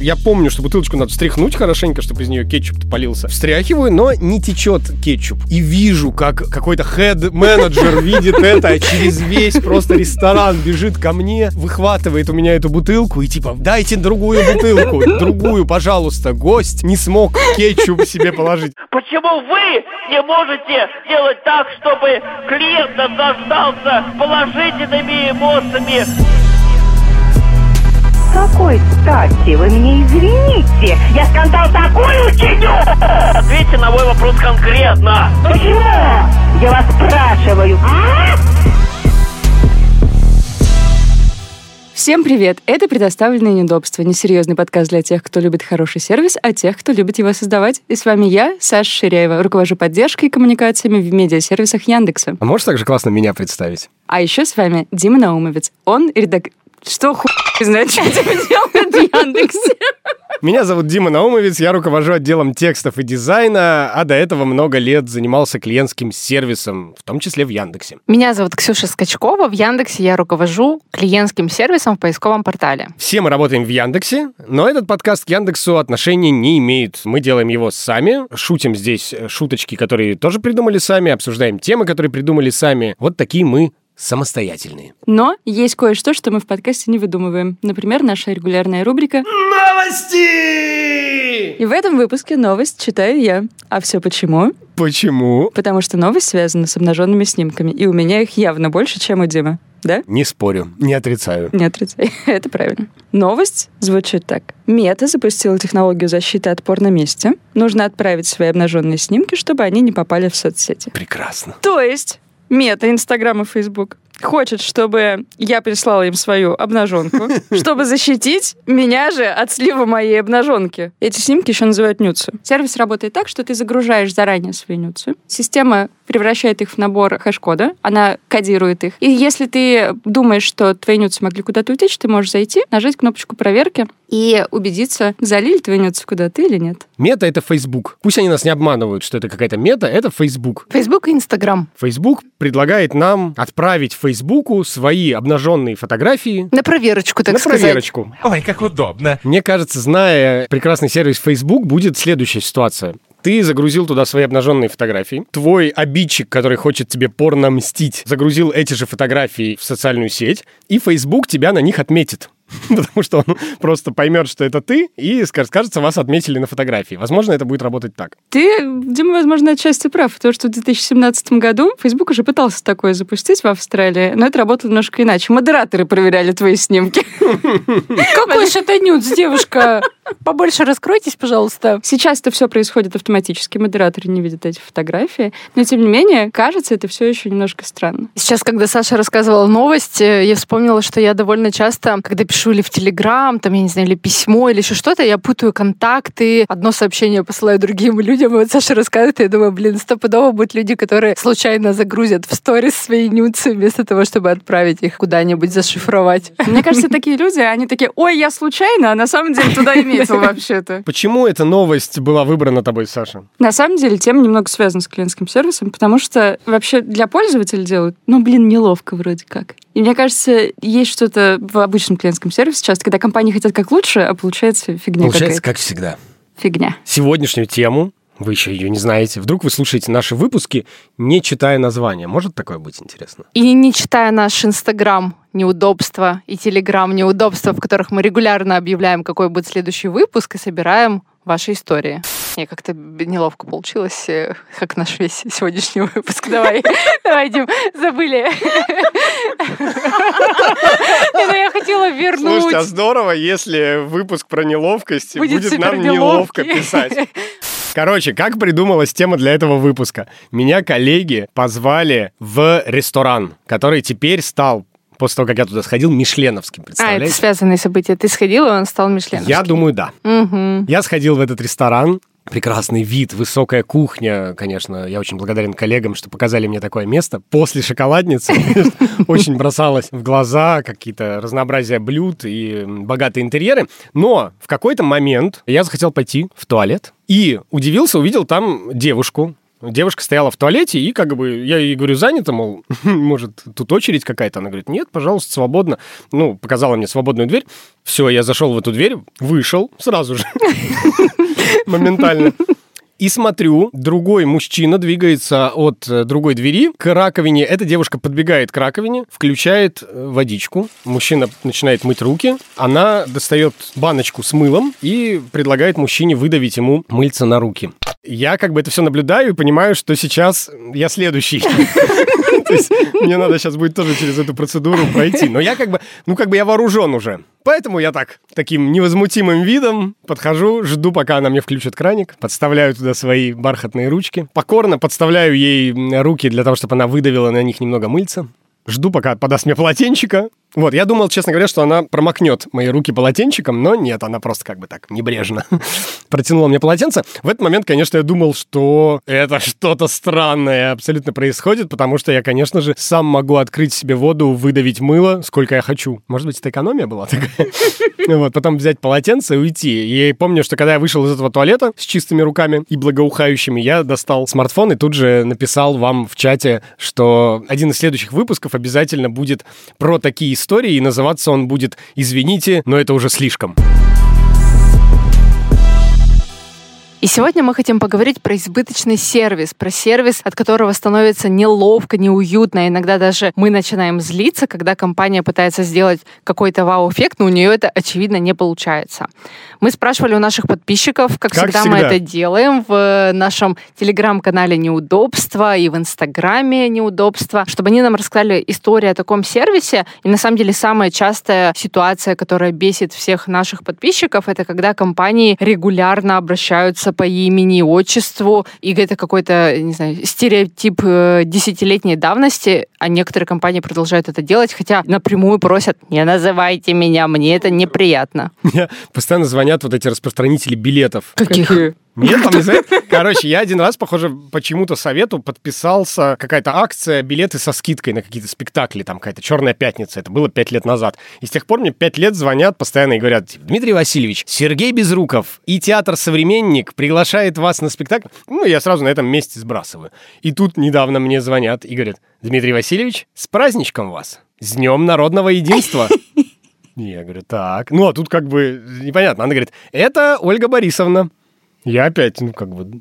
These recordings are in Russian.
Я помню, что бутылочку надо встряхнуть хорошенько, чтобы из нее кетчуп полился. Встряхиваю, но не течет кетчуп. И вижу, как какой-то хед-менеджер видит это, а через весь просто ресторан бежит ко мне, выхватывает у меня эту бутылку и типа, дайте другую бутылку, другую, пожалуйста. Гость не смог кетчуп себе положить. Почему вы не можете сделать так, чтобы клиент наслаждался положительными эмоциями? С какой стати вы мне извините? Я скандал такой учиню! Ответьте на мой вопрос конкретно. Почему? Я вас спрашиваю. А? Всем привет! Это «Предоставленные неудобства» — несерьезный подкаст для тех, кто любит хороший сервис, а тех, кто любит его создавать. И с вами я, Саша Ширяева, руковожу поддержкой и коммуникациями в медиасервисах Яндекса. А можешь также классно меня представить? А еще с вами Дима Наумовец. Он редак... Что хуй знает, что тебе делают в Яндексе? Меня зовут Дима Наумовец, я руковожу отделом текстов и дизайна, а до этого много лет занимался клиентским сервисом, в том числе в Яндексе. Меня зовут Ксюша Скачкова. В Яндексе я руковожу клиентским сервисом в поисковом портале. Все мы работаем в Яндексе, но этот подкаст к Яндексу отношения не имеет. Мы делаем его сами, шутим здесь шуточки, которые тоже придумали сами, обсуждаем темы, которые придумали сами. Вот такие мы самостоятельные. Но есть кое-что, что мы в подкасте не выдумываем. Например, наша регулярная рубрика Новости! И в этом выпуске новость читаю я. А все почему? Почему? Потому что новость связана с обнаженными снимками, и у меня их явно больше, чем у Димы. Да? Не спорю, не отрицаю. Не отрицай, это правильно. Новость звучит так. Мета запустила технологию защиты от пор на месте. Нужно отправить свои обнаженные снимки, чтобы они не попали в соцсети. Прекрасно. То есть Мета, Инстаграм и Фейсбук хочет, чтобы я прислала им свою обнаженку, чтобы защитить меня же от слива моей обнаженки. Эти снимки еще называют нюцы. Сервис работает так, что ты загружаешь заранее свои нюцы. Система превращает их в набор хэш-кода, она кодирует их. И если ты думаешь, что твои нюцы могли куда-то утечь, ты можешь зайти, нажать кнопочку проверки и убедиться, залили твои нюцы куда-то или нет. Мета — это Facebook. Пусть они нас не обманывают, что это какая-то мета, это Facebook. Facebook и Instagram. Facebook предлагает нам отправить Фейсбуку свои обнаженные фотографии. На проверочку, так на сказать. проверочку. Ой, как удобно. Мне кажется, зная прекрасный сервис Facebook, будет следующая ситуация. Ты загрузил туда свои обнаженные фотографии. Твой обидчик, который хочет тебе порно мстить, загрузил эти же фотографии в социальную сеть, и Facebook тебя на них отметит. Потому что он просто поймет, что это ты, и скажет, кажется, вас отметили на фотографии. Возможно, это будет работать так. Ты, Дима, возможно, отчасти прав. Потому что в 2017 году Facebook уже пытался такое запустить в Австралии, но это работало немножко иначе. Модераторы проверяли твои снимки. Какой шатанюц, девушка? Побольше раскройтесь, пожалуйста. Сейчас это все происходит автоматически, модераторы не видят эти фотографии, но тем не менее, кажется, это все еще немножко странно. Сейчас, когда Саша рассказывала новость, я вспомнила, что я довольно часто, когда пишу или в Телеграм, там, я не знаю, или письмо, или еще что-то, я путаю контакты, одно сообщение посылаю другим людям, и вот Саша рассказывает, и я думаю, блин, стопудово будут люди, которые случайно загрузят в сторис свои нюцы, вместо того, чтобы отправить их куда-нибудь зашифровать. Мне кажется, такие люди, они такие, ой, я случайно, а на самом деле туда и метил вообще-то. Почему эта новость была выбрана тобой, Саша? На самом деле, тема немного связана с клиентским сервисом, потому что вообще для пользователя делают, ну, блин, неловко вроде как. И мне кажется, есть что-то в обычном клиентском сервисе часто, когда компании хотят как лучше, а получается фигня Получается, какая-то. как всегда. Фигня. Сегодняшнюю тему вы еще ее не знаете. Вдруг вы слушаете наши выпуски, не читая названия. Может такое быть интересно? И не читая наш Инстаграм неудобства и Телеграм неудобства, в которых мы регулярно объявляем, какой будет следующий выпуск, и собираем ваши истории. Мне как-то неловко получилось, э, как наш весь сегодняшний выпуск. Давай, давай, Дим, забыли. Ну Я хотела вернуть. Слушайте, а здорово, если выпуск про неловкость Будет нам неловко писать. Короче, как придумалась тема для этого выпуска? Меня коллеги позвали в ресторан, который теперь стал после того, как я туда сходил, мишленовским, А, это представляете? связанные события. Ты сходил, и он стал Мишленом. Я думаю, да. Мгм. Я сходил в этот ресторан, прекрасный вид, высокая кухня, конечно. Я очень благодарен коллегам, что показали мне такое место. После шоколадницы очень бросалось в глаза какие-то разнообразия блюд и богатые интерьеры. Но в какой-то момент я захотел пойти в туалет и удивился, увидел там девушку, Девушка стояла в туалете, и как бы я ей говорю, занято, мол, может, тут очередь какая-то? Она говорит, нет, пожалуйста, свободно. Ну, показала мне свободную дверь. Все, я зашел в эту дверь, вышел сразу же, моментально. И смотрю, другой мужчина двигается от э, другой двери к раковине. Эта девушка подбегает к раковине, включает э, водичку. Мужчина начинает мыть руки. Она достает баночку с мылом и предлагает мужчине выдавить ему мыльца на руки. Я как бы это все наблюдаю и понимаю, что сейчас я следующий. То есть мне надо сейчас будет тоже через эту процедуру пройти. Но я как бы, ну как бы я вооружен уже. Поэтому я так, таким невозмутимым видом подхожу, жду, пока она мне включит краник, подставляю туда свои бархатные ручки, покорно подставляю ей руки для того, чтобы она выдавила на них немного мыльца. Жду, пока подаст мне полотенчика. Вот, я думал, честно говоря, что она промокнет мои руки полотенчиком, но нет, она просто как бы так небрежно протянула мне полотенце. В этот момент, конечно, я думал, что это что-то странное абсолютно происходит, потому что я, конечно же, сам могу открыть себе воду, выдавить мыло, сколько я хочу. Может быть, это экономия была такая? Вот, потом взять полотенце и уйти. И помню, что когда я вышел из этого туалета с чистыми руками и благоухающими, я достал смартфон и тут же написал вам в чате, что один из следующих выпусков обязательно будет про такие истории, и называться он будет «Извините, но это уже слишком». И сегодня мы хотим поговорить про избыточный сервис, про сервис, от которого становится неловко, неуютно. Иногда даже мы начинаем злиться, когда компания пытается сделать какой-то вау-эффект, но у нее это, очевидно, не получается. Мы спрашивали у наших подписчиков, как, Как всегда, всегда. мы это делаем в нашем телеграм-канале «Неудобства» и в инстаграме «Неудобства», чтобы они нам рассказали историю о таком сервисе. И на самом деле самая частая ситуация, которая бесит всех наших подписчиков, это когда компании регулярно обращаются по имени и отчеству, и это какой-то, не знаю, стереотип э, десятилетней давности, а некоторые компании продолжают это делать, хотя напрямую просят «не называйте меня, мне это неприятно». Мне постоянно звонят вот эти распространители билетов. Каких? Нет, там не знаю. Короче, я один раз, похоже, по чему-то совету подписался какая-то акция, билеты со скидкой на какие-то спектакли, там какая-то «Черная пятница». Это было пять лет назад. И с тех пор мне пять лет звонят постоянно и говорят, типа, Дмитрий Васильевич, Сергей Безруков и театр «Современник» приглашает вас на спектакль. Ну, я сразу на этом месте сбрасываю. И тут недавно мне звонят и говорят, Дмитрий Васильевич, с праздничком вас! С Днем народного единства! Я говорю, так. Ну, а тут как бы непонятно. Она говорит, это Ольга Борисовна. Я опять, ну, как бы...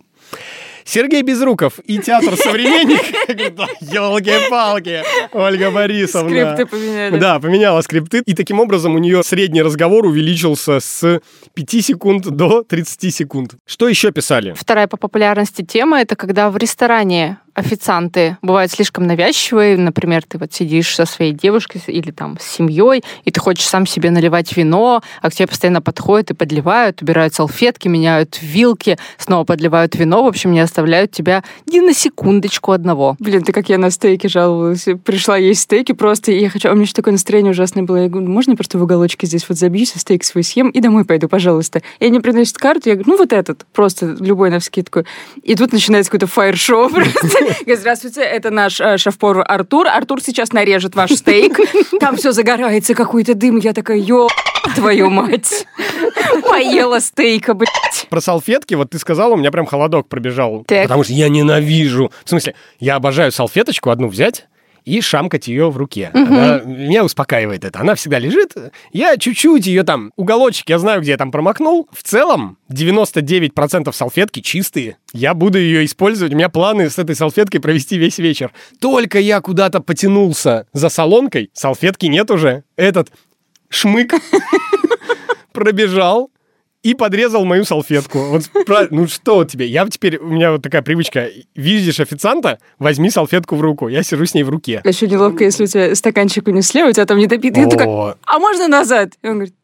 Сергей Безруков и театр «Современник». Елки-палки, Ольга Борисовна. Скрипты поменяли. Да, поменяла скрипты. И таким образом у нее средний разговор увеличился с 5 секунд до 30 секунд. Что еще писали? Вторая по популярности тема — это когда в ресторане официанты бывают слишком навязчивые. Например, ты вот сидишь со своей девушкой или там с семьей, и ты хочешь сам себе наливать вино, а к тебе постоянно подходят и подливают, убирают салфетки, меняют вилки, снова подливают вино. В общем, не оставляют тебя ни на секундочку одного. Блин, ты как я на стейки жаловалась. Пришла есть стейки просто, и я хочу... А у меня еще такое настроение ужасное было. Я говорю, «Ну, можно просто в уголочке здесь вот забьюсь, а стейк свой съем и домой пойду, пожалуйста. И они приносят карту, я говорю, ну вот этот, просто любой навскидку. И тут начинается какое-то фаер-шоу просто. Здравствуйте, это наш э, шеф-повар Артур. Артур сейчас нарежет ваш стейк. Там все загорается, какой-то дым. Я такая, ё твою мать. Поела стейка, блядь. Про салфетки, вот ты сказала, у меня прям холодок пробежал. Так. Потому что я ненавижу. В смысле, я обожаю салфеточку одну взять и шамкать ее в руке. Она- меня успокаивает это. Она всегда лежит. Я чуть-чуть ее там, уголочек, я знаю, где я там промокнул. В целом, 99% салфетки чистые. Я буду ее использовать. У меня планы с этой салфеткой провести весь вечер. Только я куда-то потянулся за солонкой, салфетки нет уже. Этот шмык пробежал и подрезал мою салфетку. Вот ну что тебе? Я теперь, у меня вот такая привычка. Видишь официанта, возьми салфетку в руку. Я сижу с ней в руке. Еще неловко, если у тебя стаканчик унесли, а у тебя там недопитый. Я такая, О, а можно назад? И он говорит, «Ну,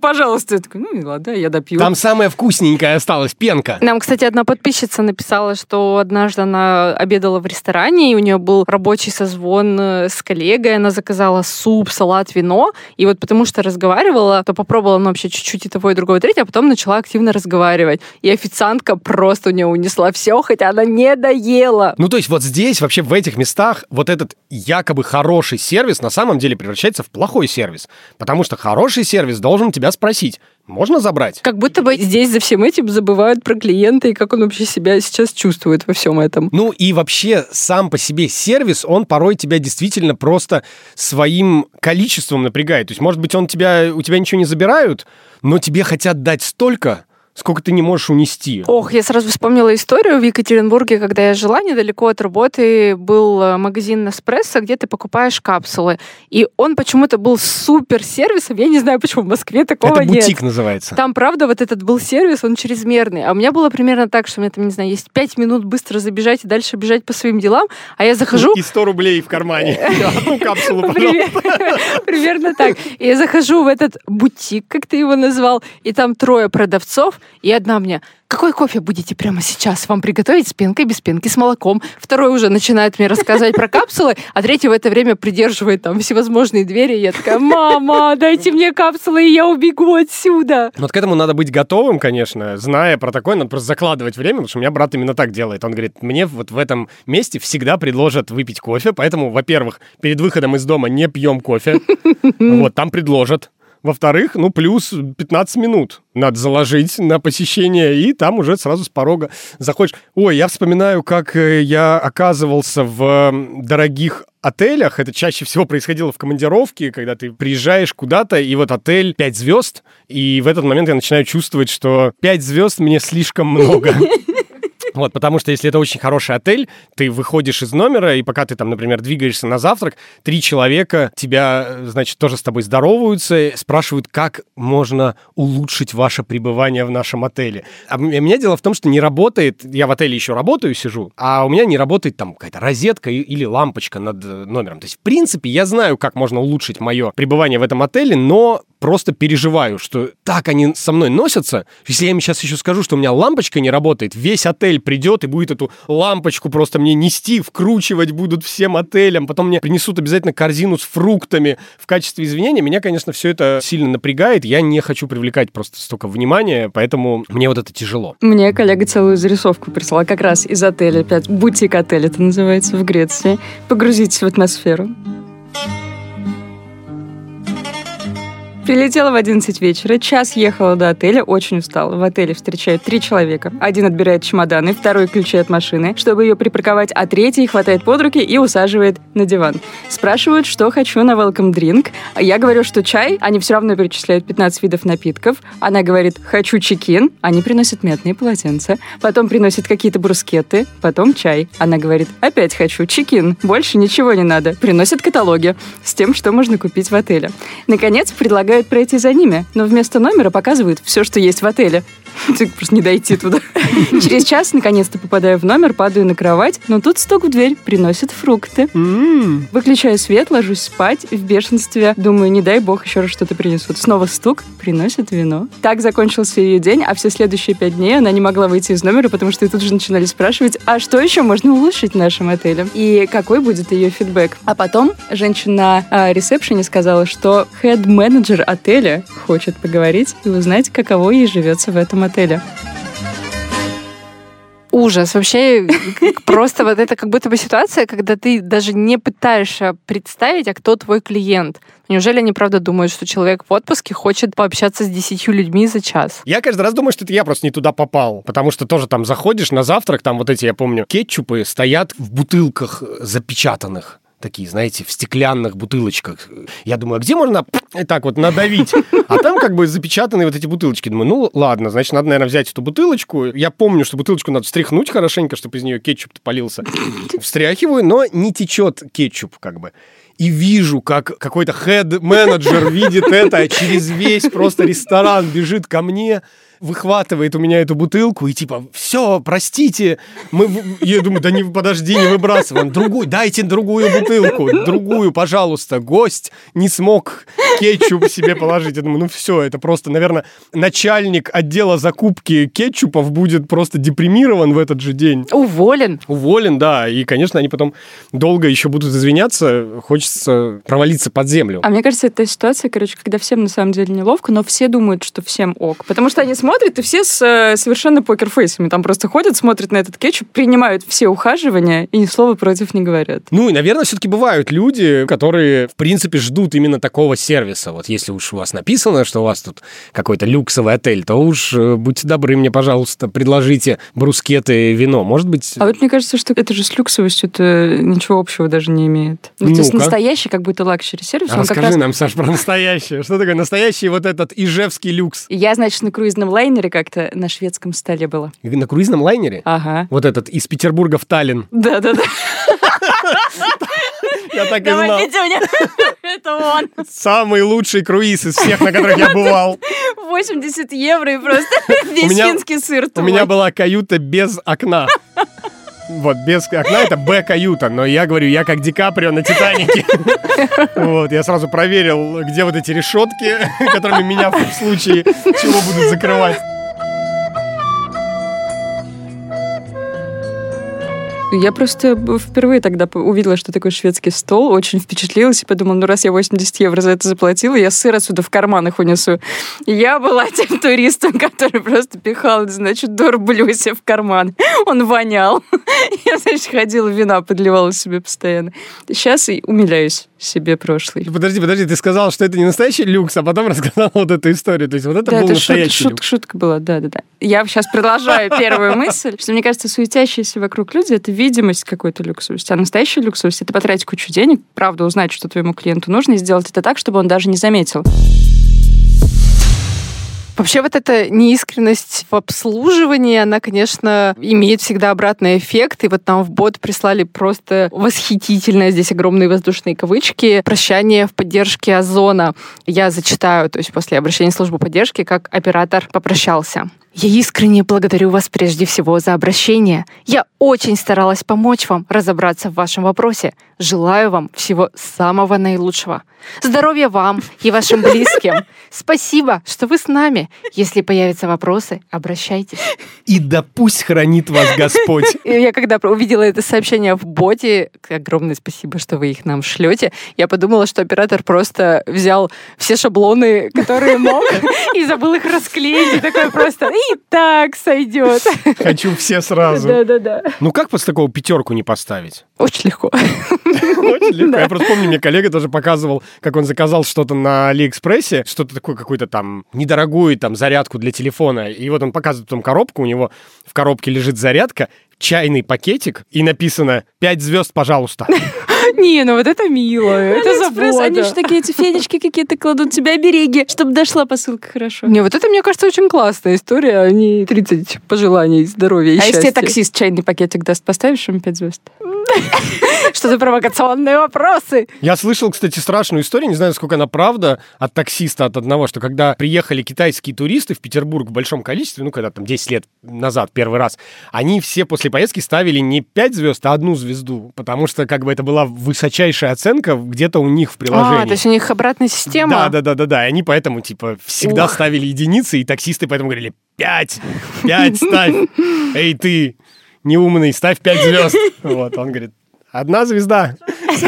пожалуйста. Я такая, ну и ладно, я допью. Там самое вкусненькое осталось, пенка. Нам, кстати, одна подписчица написала, что однажды она обедала в ресторане, и у нее был рабочий созвон э, с коллегой, она заказала суп, салат, вино, и вот потому что разговаривала, то попробовала ну, вообще чуть-чуть и того, и другого, и третьего, а потом начала активно разговаривать. И официантка просто у нее унесла все, хотя она не доела. Ну, то есть вот здесь, вообще в этих местах, вот этот якобы хороший сервис на самом деле превращается в плохой сервис. Потому что хороший сервис должен тебя спросить, Можно забрать? Как будто бы здесь за всем этим забывают про клиента и как он вообще себя сейчас чувствует во всем этом. Ну и вообще сам по себе сервис, он порой тебя действительно просто своим количеством напрягает. То есть, может быть, он тебя, у тебя ничего не забирают, но тебе хотят дать столько, сколько ты не можешь унести. Ох, я сразу вспомнила историю в Екатеринбурге, когда я жила недалеко от работы, был э, магазин Неспрессо, где ты покупаешь капсулы. И он почему-то был супер сервисом. Я не знаю, почему в Москве такого Это нет. бутик называется. Там, правда, вот этот был сервис, он чрезмерный. А у меня было примерно так, что у меня там, не знаю, есть пять минут быстро забежать и дальше бежать по своим делам, а я захожу... И 100 рублей в кармане. Одну капсулу, Примерно так. Я захожу в этот бутик, как ты его назвал, и там трое продавцов, и одна мне, какой кофе будете прямо сейчас? Вам приготовить с пенкой, без пенки, с молоком? Второй уже начинает мне рассказывать про капсулы, а третий в это время придерживает там всевозможные двери. И я такая, мама, дайте мне капсулы, и я убегу отсюда. Вот к этому надо быть готовым, конечно. Зная про такое, надо просто закладывать время, потому что у меня брат именно так делает. Он говорит, мне вот в этом месте всегда предложат выпить кофе, поэтому, во-первых, перед выходом из дома не пьем кофе. Вот, там предложат. Во-вторых, ну, плюс 15 минут надо заложить на посещение, и там уже сразу с порога заходишь. Ой, я вспоминаю, как э, я оказывался в дорогих отелях. Это чаще всего происходило в командировке, когда ты приезжаешь куда-то, и вот отель 5 звезд, и в этот момент я начинаю чувствовать, что 5 звезд мне слишком много. Вот, потому что если это очень хороший отель, ты выходишь из номера, и пока ты там, например, двигаешься на завтрак, три человека тебя, э, значит, тоже с тобой здороваются, спрашивают, как можно улучшить ваше пребывание в нашем отеле. А у меня дело в том, что не работает, я в отеле еще работаю, сижу, а у меня не работает там какая-то розетка или лампочка над э, номером. То есть, в принципе, я знаю, как можно улучшить мое пребывание в этом отеле, но просто переживаю, что так они со мной носятся. Если я им сейчас еще скажу, что у меня лампочка не работает, весь отель придет и будет эту лампочку просто мне нести, вкручивать будут всем отелям, потом мне принесут обязательно корзину с фруктами в качестве извинения. Меня, конечно, все это сильно напрягает. Я не хочу привлекать просто столько внимания, поэтому мне вот это тяжело. Мне коллега целую зарисовку прислала как раз из отеля, опять бутик-отель это называется в Греции. Погрузитесь в атмосферу. Прилетела в 11 вечера, час ехала до отеля, очень устала. В отеле встречают три человека. Один отбирает чемоданы, второй ключи от машины, чтобы ее припарковать, а третий хватает под руки и усаживает на диван. Спрашивают, что хочу на welcome drink. Я говорю, что чай. Они все равно перечисляют 15 видов напитков. Она говорит, хочу чекин. Они приносят мятные полотенца. Потом приносят какие-то брускеты. Потом чай. Она говорит, опять хочу чекин. Больше ничего не надо. Приносят каталоги с тем, что можно купить в отеле. Наконец, предлагают пройти за ними, но вместо номера показывают все, что есть в отеле. Ты просто не дойти туда. Через час, наконец-то, попадаю в номер, падаю на кровать, но тут стук в дверь, приносят фрукты. Выключаю свет, ложусь спать в бешенстве. Думаю, не дай бог еще раз что-то принесут. Снова стук, приносят вино. Так закончился ее день, а все следующие пять дней она не могла выйти из номера, потому что и тут же начинали спрашивать, а что еще можно улучшить в нашем отеле? И какой будет ее фидбэк? А потом женщина на а, ресепшене сказала, что хед-менеджер отеля хочет поговорить и узнать, каково ей живется в этом отеле. Ужас. Вообще, просто вот это как будто бы ситуация, когда ты даже не пытаешься представить, а кто твой клиент. Неужели они правда думают, что человек в отпуске хочет пообщаться с десятью людьми за час? Я каждый раз думаю, что это я просто не туда попал, потому что тоже там заходишь на завтрак, там вот эти, я помню, кетчупы стоят в бутылках запечатанных такие, знаете, в стеклянных бутылочках. Я думаю, а где можно так вот надавить? А там как бы запечатаны вот эти бутылочки. Думаю, ну ладно, значит, надо, наверное, взять эту бутылочку. Я помню, что бутылочку надо встряхнуть хорошенько, чтобы из нее кетчуп полился. Встряхиваю, но не течет кетчуп как бы. И вижу, как какой-то хед-менеджер видит это, а через весь просто ресторан бежит ко мне, выхватывает у меня эту бутылку и типа, все, простите, мы... в-» Я думаю, да не, подожди, не выбрасывай, другую, дайте другую бутылку, другую, пожалуйста. Гость не смог кетчуп себе положить. Я думаю, ну все, это просто, наверное, начальник отдела закупки кетчупов будет просто депримирован в этот же день. Уволен. Уволен, да. И, конечно, они потом долго еще будут извиняться. Хочется провалиться под землю. А мне кажется, это ситуация, короче, когда всем на самом деле неловко, но все думают, что всем ок. Потому что они смотрят смотрит, и все с э, совершенно покерфейсами. Там просто ходят, смотрят на этот кетчуп, принимают все ухаживания и ни слова против не говорят. Ну и, наверное, все-таки бывают люди, которые, в принципе, ждут именно такого сервиса. Вот если уж у вас написано, что у вас тут какой-то люксовый отель, то уж э, будьте добры мне, пожалуйста, предложите брускеты, вино. Может быть... А вот мне кажется, что это же с люксовостью это ничего общего даже не имеет. Ну, то есть Ну-ка. настоящий как будто luxury сервис, А как Расскажи раз нам, Саш, про настоящее. Что такое настоящий вот этот ижевский люкс? Я, значит, на круизном лайнере как-то на шведском столе была. На круизном лайнере? Ага. Вот этот из Петербурга в Таллин. Да-да-да. Я так и знал. Это он. Самый лучший круиз из всех, на которых я бывал. 80 евро и просто весь финский сыр У меня была каюта без окна. Вот, без окна это Б-каюта, но я говорю, я как Ди Каприо на Титанике. Вот, я сразу проверил, где вот эти решетки, которыми меня в случае чего будут закрывать. Я просто впервые тогда увидела, что такое шведский стол, очень впечатлилась и подумала, ну раз я 80 евро за это заплатила, я сыр отсюда в карманах унесу. И я была тем туристом, который просто пихал, значит, себе в карман. Он вонял. Я, значит, ходила, вина подливала себе постоянно. Сейчас и умиляюсь себе прошлый. Подожди, подожди, ты сказал, что это не настоящий люкс, а потом рассказал вот эту историю. То есть вот это Да, был это настоящий шут- люкс. шутка была, да-да-да. Я сейчас продолжаю первую мысль, что, мне кажется, суетящиеся вокруг люди — это видимость какой-то люксовости. А настоящая люксовость — это потратить кучу денег, правда узнать, что твоему клиенту нужно, и сделать это так, чтобы он даже не заметил. Вообще вот эта неискренность в обслуживании, она, конечно, имеет всегда обратный эффект. И вот нам в бот прислали просто восхитительное, здесь огромные воздушные кавычки, прощание в поддержке Озона. Я зачитаю, то есть после обращения в службу поддержки, как оператор попрощался. Я искренне благодарю вас прежде всего за обращение. Я очень старалась помочь вам разобраться в вашем вопросе. Желаю вам всего самого наилучшего. Здоровья вам и вашим близким. Спасибо, что вы с нами. Если появятся вопросы, обращайтесь. И да пусть хранит вас Господь. Я когда увидела это сообщение в боте, огромное спасибо, что вы их нам шлете, я подумала, что оператор просто взял все шаблоны, которые мог, и забыл их расклеить, и такой просто, и так сойдет. Хочу все сразу. Да-да-да. Ну как после такого пятерку не поставить? Очень легко. Очень легко. Я просто помню, мне коллега тоже показывал, как он заказал что-то на Алиэкспрессе, что-то такое, какую-то там недорогую там зарядку для телефона. И вот он показывает потом коробку, у него в коробке лежит зарядка, чайный пакетик, и написано «пять звезд, пожалуйста». Не, ну вот это мило, это Алиэкспресс, они же забота. такие эти фенечки какие-то кладут, тебя береги, чтобы дошла посылка хорошо. Не, вот это, мне кажется, очень классная история, а не 30 пожеланий здоровья и А если тебе таксист чайный пакетик даст, поставишь ему 5 звезд? Что за провокационные вопросы? Я слышал, кстати, страшную историю, не знаю, сколько она правда, от таксиста, от одного, что когда приехали китайские туристы в Петербург в большом количестве, ну, когда там 10 лет назад первый раз, они все после поездки ставили не 5 звезд, а одну звезду, потому что как бы это была высочайшая оценка где-то у них в приложении. А, то есть у них обратная система? Да, да, да, да, да. И они поэтому, типа, всегда Ух. ставили единицы, и таксисты поэтому говорили, пять, пять ставь. Эй, ты, неумный, ставь пять звезд. Вот, он говорит, одна звезда.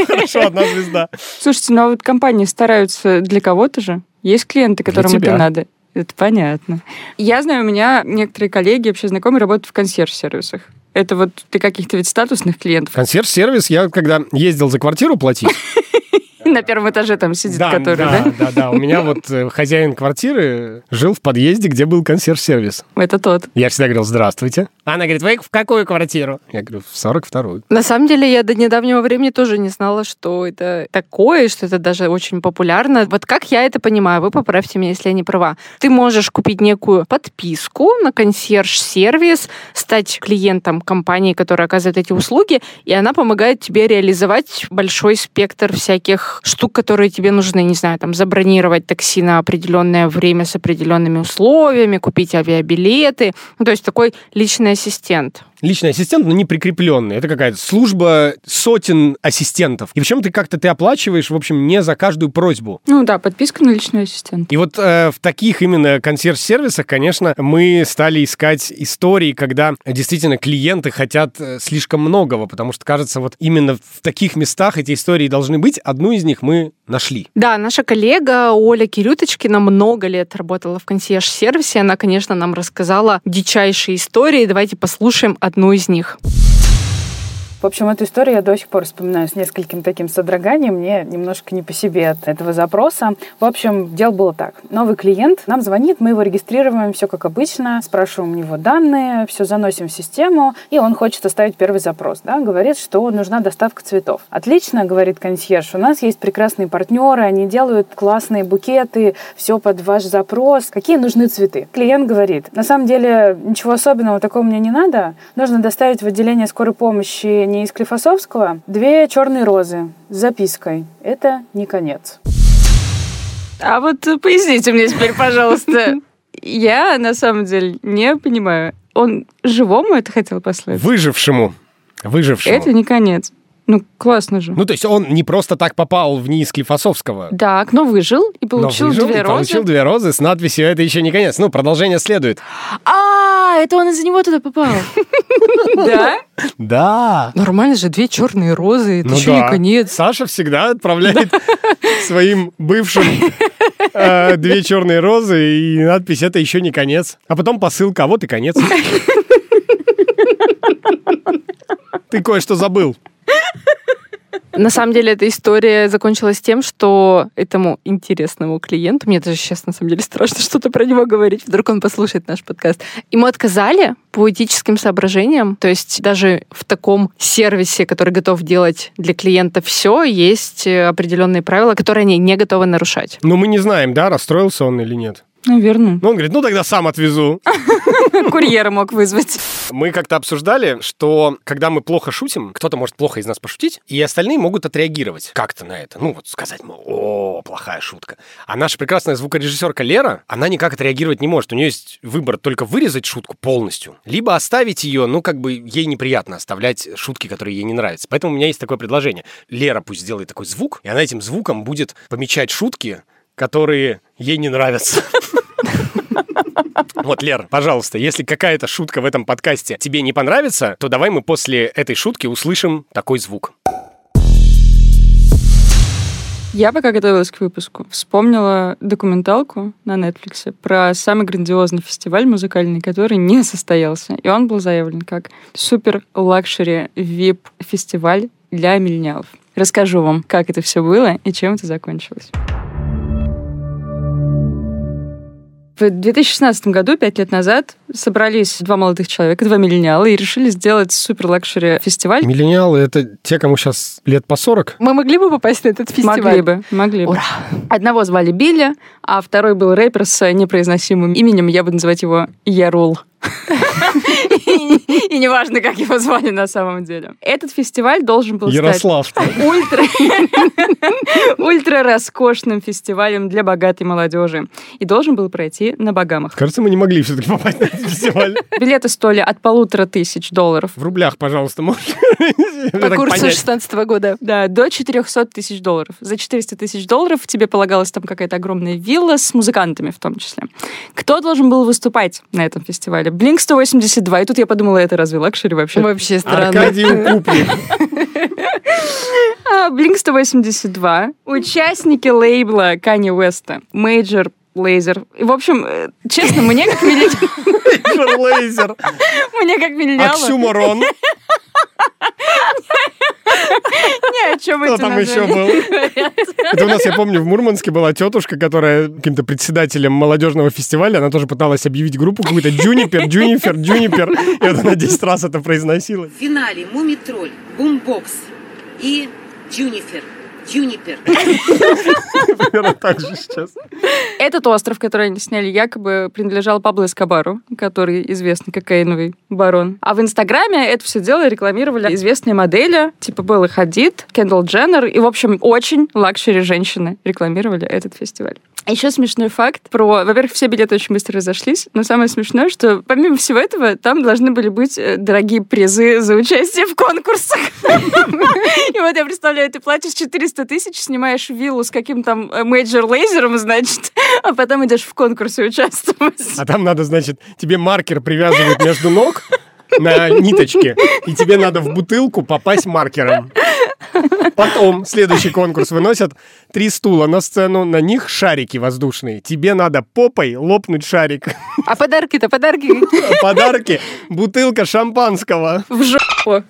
Хорошо, одна звезда. Слушайте, ну а вот компании стараются для кого-то же. Есть клиенты, которым это надо. Это понятно. Я знаю, у меня некоторые коллеги, вообще знакомые, работают в консьерж-сервисах. Это вот для каких-то ведь статусных клиентов. Консьерж-сервис, я когда ездил за квартиру платить, На первом этаже там сидит, да, который, да, да? да, да, у меня вот э, хозяин квартиры жил в подъезде, где был консьерж-сервис. Это тот. Я всегда говорил, здравствуйте. Она говорит, вы в какую квартиру? Я говорю, в 42-ю. На самом деле, я до недавнего времени тоже не знала, что это такое, что это даже очень популярно. Вот как я это понимаю, вы поправьте меня, если я не права. Ты можешь купить некую подписку на консьерж-сервис, стать клиентом компании, которая оказывает эти услуги, и она помогает тебе реализовать большой спектр всяких штук, которые тебе нужны. Не знаю, там, забронировать такси на определенное время с определенными условиями, купить авиабилеты. Ну, то есть такой личный ассистент. Личный ассистент, но не прикрепленный. Это какая-то служба сотен ассистентов. И причем ты как-то ты оплачиваешь, в общем, не за каждую просьбу. Ну да, подписка на личный ассистент. И вот э, в таких именно консьерж-сервисах, конечно, мы стали искать истории, когда действительно клиенты хотят э, слишком многого, потому что, кажется, вот именно в таких местах эти истории должны быть. Одну из них мы нашли. Да, наша коллега Оля Кирюточкина много лет работала в консьерж-сервисе. Она, конечно, нам рассказала дичайшие истории. Давайте послушаем одну из них. В общем, эту историю я до сих пор вспоминаю с нескольким таким содроганием. Мне немножко не по себе от этого запроса. В общем, дело было так. Новый клиент нам звонит, мы его регистрируем, все как обычно, спрашиваем у него данные, все заносим в систему, и он хочет оставить первый запрос. Да? Говорит, что нужна доставка цветов. Отлично, говорит консьерж, у нас есть прекрасные партнеры, они делают классные букеты, все под ваш запрос. Какие нужны цветы? Клиент говорит, на самом деле ничего особенного такого мне не надо. Нужно доставить в отделение скорой помощи не из Клифосовского, две черные розы с запиской. Это не конец. А вот э, поясните мне теперь, пожалуйста. Я на самом деле не понимаю. Он живому это хотел послать? Выжившему. Выжившему. Это не конец. Ну, классно же. Ну, то есть он не просто так попал вниз Клифосовского. Так, но выжил и но получил выжил две и розы. получил две розы с надписью «Это еще не конец». Ну, продолжение следует. А, это он из-за него туда попал. Да? Да. Нормально же, две черные розы, это Ну еще не конец. Саша всегда отправляет своим бывшим э, две черные розы и надпись «Это еще не конец». А потом посылка «А вот и конец». Ты кое-что забыл. На самом деле, эта история закончилась тем, что этому интересному клиенту, мне даже сейчас, на самом деле, страшно что-то про него говорить, вдруг он послушает наш подкаст, ему отказали по этическим соображениям, то есть даже в таком сервисе, который готов делать для клиента все, есть э, определенные правила, которые они не готовы нарушать. Но мы не знаем, да, расстроился он или нет. Наверное. Ну, он говорит, ну тогда сам отвезу. Курьера мог вызвать. Мы как-то обсуждали, что когда мы плохо шутим, кто-то может плохо из нас пошутить, и остальные могут отреагировать как-то на это. Ну, вот сказать, мол, о, плохая шутка. А наша прекрасная звукорежиссерка Лера, она никак отреагировать не может. У нее есть выбор только вырезать шутку полностью, либо оставить ее, ну, как бы ей неприятно оставлять шутки, которые ей не нравятся. Поэтому у меня есть такое предложение. Лера пусть сделает такой звук, и она этим звуком будет помечать шутки, которые ей не нравятся. Вот, Лер, пожалуйста, если какая-то шутка в этом подкасте тебе не понравится, то давай мы после этой шутки услышим такой звук. Я пока готовилась к выпуску, вспомнила документалку на Netflix про самый грандиозный фестиваль музыкальный, который не состоялся. И он был заявлен как супер лакшери VIP фестиваль для миллениалов. Расскажу вам, как это все было и чем это закончилось. В 2016 году, пять лет назад, собрались два молодых человека, два миллениала, и решили сделать супер лакшери фестиваль. Миллениалы — это те, кому сейчас лет по 40. Мы могли бы попасть на этот фестиваль? Могли бы, могли бы. Ура! Одного звали Билли, а второй был рэпер с непроизносимым именем, я буду называть его Ярул. И неважно, как его звали на самом деле. Этот фестиваль должен был стать ультра, ультра роскошным фестивалем для богатой молодежи. И должен был пройти на Багамах. Кажется, мы не могли все-таки попасть на этот фестиваль. Билеты стоили от полутора тысяч долларов. В рублях, пожалуйста, можешь? По курсу понять. 16 года. Да, до 400 тысяч долларов. За 400 тысяч долларов тебе полагалась там какая-то огромная вилла с музыкантами в том числе. Кто должен был выступать на этом фестивале? Blink 182. И тут я подумала, это разве лакшери вообще? Вообще странно. Аркадий Укупник. А, Blink 182. Участники лейбла Канье Уэста. Major И, в общем, э, честно, мне как миллениалу... Lazer. Мне как миллениалу... Оксюморон. Не, о чем Кто эти там еще был? Это у нас, я помню, в Мурманске была тетушка, которая каким-то председателем молодежного фестиваля, она тоже пыталась объявить группу какую-то Джунипер, Джунифер, Джунипер. И вот она 10 раз это произносила. В финале Мумитроль, Бумбокс и Джунифер. Юнипер. Примерно так же сейчас. Этот остров, который они сняли, якобы принадлежал Пабло Эскобару, который известный кокаиновый барон. А в Инстаграме это все дело рекламировали известные модели, типа Беллы Хадид, Кендалл Дженнер, и, в общем, очень лакшери женщины рекламировали этот фестиваль. Еще смешной факт про... Во-первых, все билеты очень быстро разошлись, но самое смешное, что помимо всего этого, там должны были быть э, дорогие призы за участие в конкурсах. И вот я представляю, ты платишь 400 тысяч, снимаешь виллу с каким там мейджор лейзером, значит, а потом идешь в конкурсе участвовать. А там надо, значит, тебе маркер привязывают между ног на ниточке, и тебе надо в бутылку попасть маркером. Потом следующий конкурс выносят три стула на сцену, на них шарики воздушные. Тебе надо попой лопнуть шарик. А подарки-то, подарки. Подарки. Бутылка шампанского. В жопу.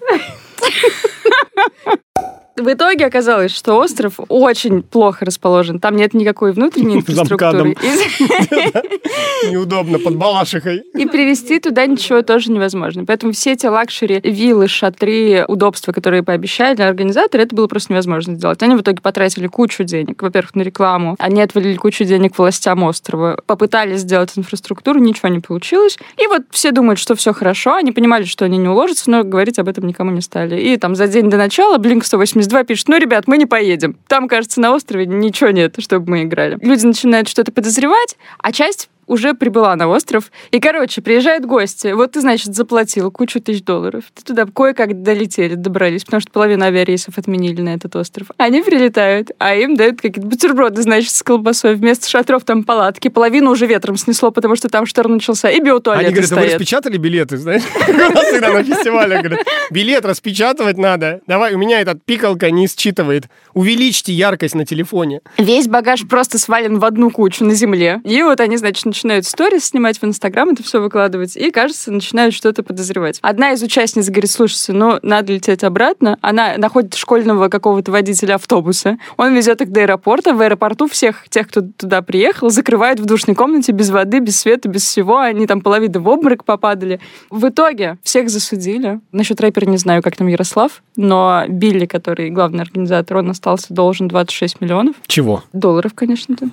В итоге оказалось, что остров очень плохо расположен. Там нет никакой внутренней инфраструктуры. Неудобно, под балашихой. И привезти туда ничего тоже невозможно. Поэтому все эти лакшери, виллы, шатры, удобства, которые пообещали организаторы, это было просто невозможно сделать. Они в итоге потратили кучу денег, во-первых, на рекламу. Они отвалили кучу денег властям острова. Попытались сделать инфраструктуру, ничего не получилось. И вот все думают, что все хорошо. Они понимали, что они не уложатся, но говорить об этом никому не стали. И там за день до начала Blink 182 пишет, ну, ребят, мы не поедем. Там, кажется, на острове ничего нет, чтобы мы играли. Люди начинают что-то подозревать, а часть уже прибыла на остров. И, короче, приезжают гости. Вот ты, значит, заплатил кучу тысяч долларов. Ты туда кое-как долетели, добрались, потому что половину авиарейсов отменили на этот остров. Они прилетают, а им дают какие-то бутерброды, значит, с колбасой. Вместо шатров там палатки. Половину уже ветром снесло, потому что там шторм начался. И биотуалеты Они говорят, а вы стоят. распечатали билеты, знаешь? Всегда на фестивале говорят, билет распечатывать надо. Давай, у меня этот пикалка не считывает. Увеличьте яркость на телефоне. Весь багаж просто свален в одну кучу на земле. И вот они, значит, начинают сторис снимать в Инстаграм, это все выкладывать. И, кажется, начинают что-то подозревать. Одна из участниц говорит, слушайте, ну, надо лететь обратно. Она находит школьного какого-то водителя автобуса. Он везет их до аэропорта. В аэропорту всех тех, кто туда приехал, закрывают в душной комнате без воды, без света, без всего. Они там половина в обморок попадали. В итоге всех засудили. Насчет рэпера не знаю, как там Ярослав, но Билли, который главный организатор, он остался должен 26 миллионов. Чего? Долларов, конечно, да.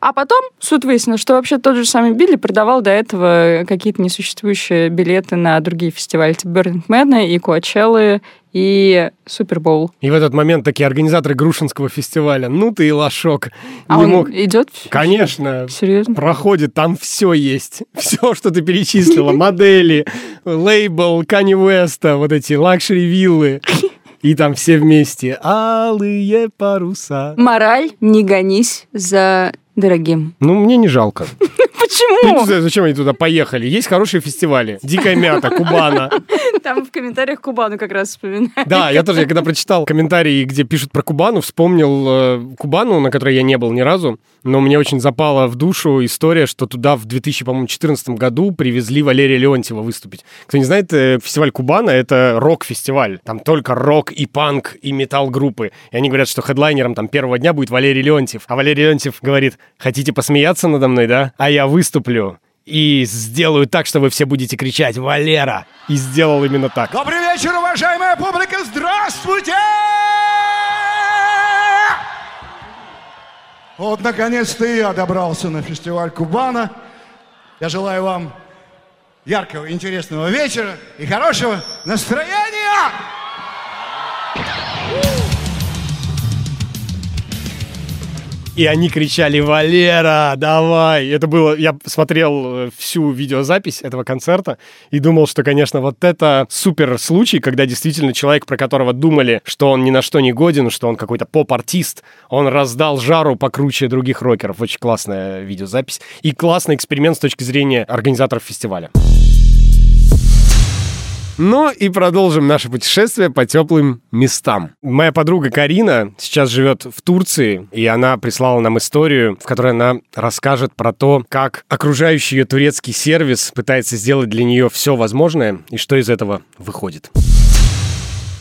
А потом суд выяснил, что вообще тот же самый Билли продавал до этого какие-то несуществующие билеты на другие фестивали, типа Man и Коачеллы, и Супербоул. И в этот момент такие организаторы Грушинского фестиваля, ну ты и лошок. А Не он мог... идет? Конечно. Серьезно? Проходит, там все есть. Все, что ты перечислила. Модели, лейбл Канье Уэста, вот эти лакшери-виллы. И там все вместе. Алые паруса. Мораль, не гонись за дорогим. Ну, мне не жалко. Ну, Почему? не знаю, зачем они туда поехали. Есть хорошие фестивали. Дикая мята, Кубана. Там в комментариях Кубану как раз вспоминают. Да, я тоже, я когда прочитал комментарии, где пишут про Кубану, вспомнил э, Кубану, на которой я не был ни разу, но мне очень запала в душу история, что туда в 2014 году привезли Валерия Леонтьева выступить. Кто не знает, э, фестиваль Кубана — это рок-фестиваль. Там только рок и панк, и метал-группы. И они говорят, что хедлайнером там первого дня будет Валерий Леонтьев. А Валерий Леонтьев говорит, хотите посмеяться надо мной, да? А я выступлю и сделаю так, что вы все будете кричать «Валера!» И сделал именно так. Добрый вечер, уважаемая публика! Здравствуйте! Вот, наконец-то и я добрался на фестиваль Кубана. Я желаю вам яркого, интересного вечера и хорошего настроения! И они кричали «Валера, давай!» Это было... Я смотрел э, всю видеозапись этого концерта и думал, что, конечно, вот это супер случай, когда действительно человек, про которого думали, что он ни на что не годен, что он какой-то поп-артист, он раздал жару покруче других рокеров. Очень классная видеозапись. И классный эксперимент с точки зрения организаторов фестиваля. Ну и продолжим наше путешествие по теплым местам. Моя подруга Карина сейчас живет в Турции, и она прислала нам историю, в которой она расскажет про то, как окружающий ее турецкий сервис пытается сделать для нее все возможное, и что из этого выходит.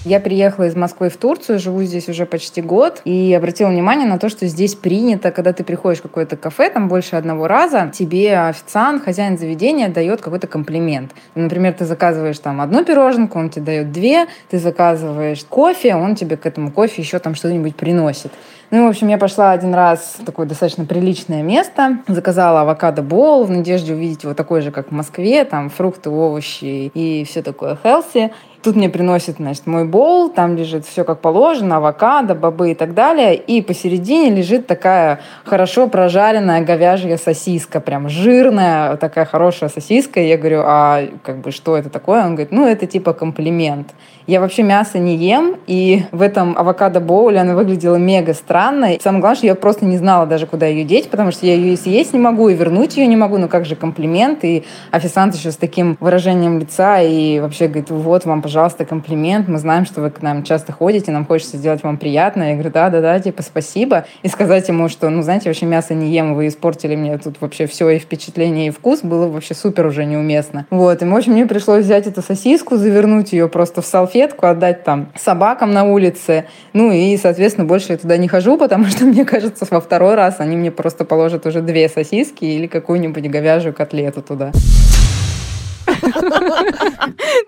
Я приехала из Москвы в Турцию, живу здесь уже почти год, и обратила внимание на то, что здесь принято, когда ты приходишь в какое-то кафе, там больше одного раза, тебе официант, хозяин заведения дает какой-то комплимент. Например, ты заказываешь там одну пироженку, он тебе дает две, ты заказываешь кофе, он тебе к этому кофе еще там что-нибудь приносит. Ну, в общем, я пошла один раз в такое достаточно приличное место, заказала авокадо-бол в надежде увидеть его такой же, как в Москве, там фрукты, овощи и все такое healthy. Тут мне приносит, значит, мой бол, там лежит все как положено, авокадо, бобы и так далее. И посередине лежит такая хорошо прожаренная говяжья сосиска, прям жирная, такая хорошая сосиска. И я говорю, а как бы что это такое? Он говорит, ну это типа комплимент. Я вообще мясо не ем, и в этом авокадо-боуле она выглядела мега странно. И самое главное, что я просто не знала даже, куда ее деть, потому что я ее и съесть не могу, и вернуть ее не могу. Ну как же комплимент? И официант еще с таким выражением лица и вообще говорит, вот вам, пожалуйста, комплимент. Мы знаем, что вы к нам часто ходите, нам хочется сделать вам приятно. Я говорю, да-да-да, типа спасибо. И сказать ему, что, ну знаете, вообще мясо не ем, вы испортили мне тут вообще все и впечатление, и вкус, было вообще супер уже неуместно. Вот, и, в общем, мне пришлось взять эту сосиску, завернуть ее просто в салфетку отдать там собакам на улице. Ну и, соответственно, больше я туда не хожу, потому что, мне кажется, во второй раз они мне просто положат уже две сосиски или какую-нибудь говяжью котлету туда.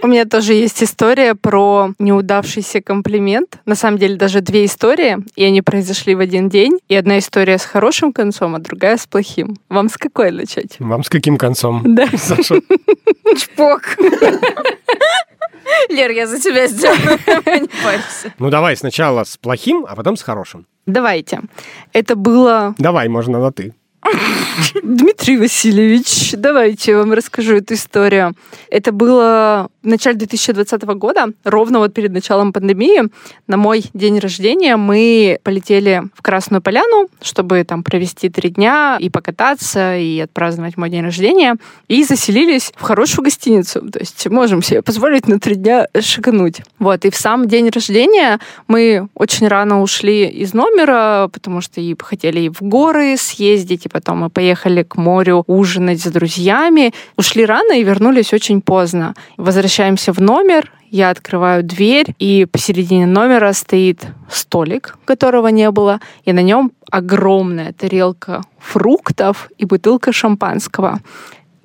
У меня тоже есть история про неудавшийся комплимент. На самом деле даже две истории, и они произошли в один день. И одна история с хорошим концом, а другая с плохим. Вам с какой начать? Вам с каким концом? Да. Саша? Чпок. Лер, я за тебя сделаю. Не парься. Ну давай сначала с плохим, а потом с хорошим. Давайте. Это было... Давай, можно на ты. Дмитрий Васильевич, давайте я вам расскажу эту историю. Это было в начале 2020 года, ровно вот перед началом пандемии. На мой день рождения мы полетели в Красную Поляну, чтобы там провести три дня и покататься, и отпраздновать мой день рождения. И заселились в хорошую гостиницу. То есть можем себе позволить на три дня шагнуть. Вот. И в сам день рождения мы очень рано ушли из номера, потому что и хотели и в горы съездить, и потом мы поехали к морю ужинать с друзьями. Ушли рано и вернулись очень поздно. Возвращаемся в номер, я открываю дверь, и посередине номера стоит столик, которого не было, и на нем огромная тарелка фруктов и бутылка шампанского.